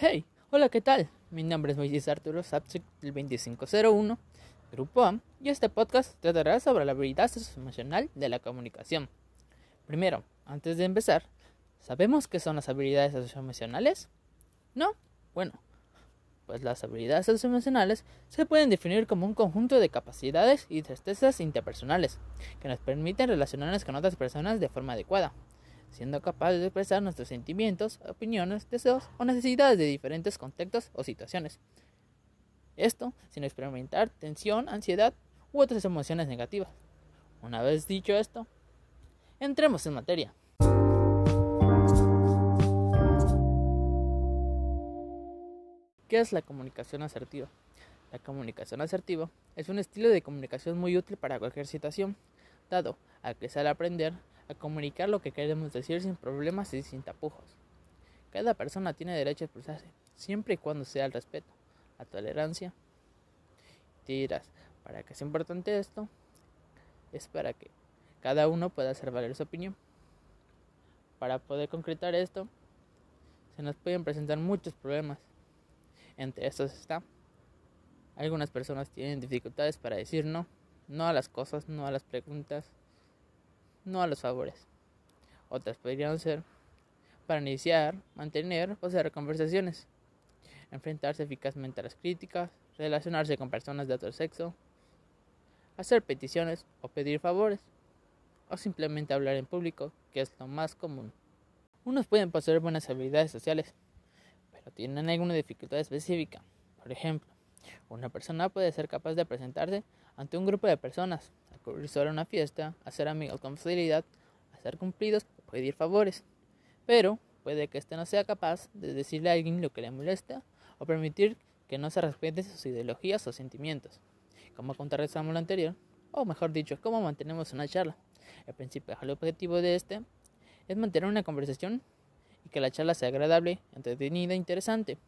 Hey, hola, ¿qué tal? Mi nombre es Moisés Arturo Sapsik del 2501, Grupo A, y este podcast tratará sobre la habilidad socioemocional de la comunicación. Primero, antes de empezar, ¿sabemos qué son las habilidades socioemocionales? ¿No? Bueno, pues las habilidades socioemocionales se pueden definir como un conjunto de capacidades y destrezas interpersonales que nos permiten relacionarnos con otras personas de forma adecuada siendo capaces de expresar nuestros sentimientos, opiniones, deseos o necesidades de diferentes contextos o situaciones. Esto sin experimentar tensión, ansiedad u otras emociones negativas. Una vez dicho esto, entremos en materia. ¿Qué es la comunicación asertiva? La comunicación asertiva es un estilo de comunicación muy útil para cualquier situación, dado a que sale aprender a comunicar lo que queremos decir sin problemas y sin tapujos. Cada persona tiene derecho a expresarse, siempre y cuando sea el respeto, la tolerancia. Te dirás, ¿para qué es importante esto? Es para que cada uno pueda hacer valer su opinión. Para poder concretar esto, se nos pueden presentar muchos problemas. Entre estos está, algunas personas tienen dificultades para decir no, no a las cosas, no a las preguntas, no a los favores. Otras podrían ser para iniciar, mantener o cerrar conversaciones, enfrentarse eficazmente a las críticas, relacionarse con personas de otro sexo, hacer peticiones o pedir favores, o simplemente hablar en público, que es lo más común. Unos pueden poseer buenas habilidades sociales, pero tienen alguna dificultad específica. Por ejemplo, una persona puede ser capaz de presentarse ante un grupo de personas, a una fiesta, hacer amigos con facilidad, hacer cumplidos o pedir favores. Pero puede que éste no sea capaz de decirle a alguien lo que le molesta o permitir que no se respeten sus ideologías o sentimientos. Como contrarrestamos lo anterior, o mejor dicho, cómo mantenemos una charla. El principal objetivo de este es mantener una conversación y que la charla sea agradable, entretenida e interesante.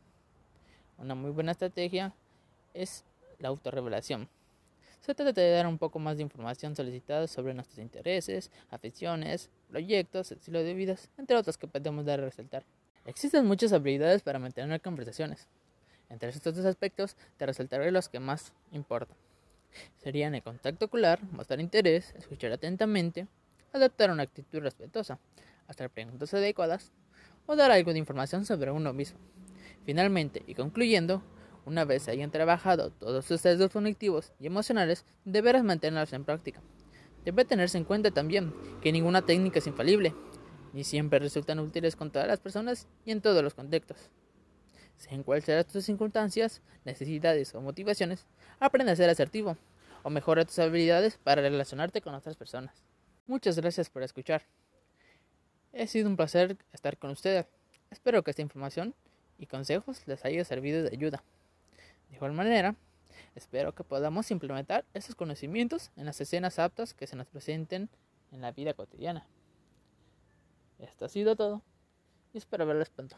Una muy buena estrategia es la autorrevelación. Se trata de dar un poco más de información solicitada sobre nuestros intereses, aficiones, proyectos, estilo de vida, entre otros que podemos dar a resaltar. Existen muchas habilidades para mantener conversaciones. Entre estos dos aspectos te resaltaré los que más importan. Serían el contacto ocular, mostrar interés, escuchar atentamente, adoptar una actitud respetuosa, hacer preguntas adecuadas o dar algo de información sobre uno mismo. Finalmente, y concluyendo, una vez hayan trabajado todos sus sesgos cognitivos y emocionales, deberás mantenerlos en práctica. Debe tenerse en cuenta también que ninguna técnica es infalible, ni siempre resultan útiles con todas las personas y en todos los contextos. Sean cuáles sean tus circunstancias, necesidades o motivaciones, aprende a ser asertivo o mejora tus habilidades para relacionarte con otras personas. Muchas gracias por escuchar. Ha sido un placer estar con ustedes. Espero que esta información y consejos les haya servido de ayuda. Igual manera, espero que podamos implementar esos conocimientos en las escenas aptas que se nos presenten en la vida cotidiana. Esto ha sido todo y espero verles pronto.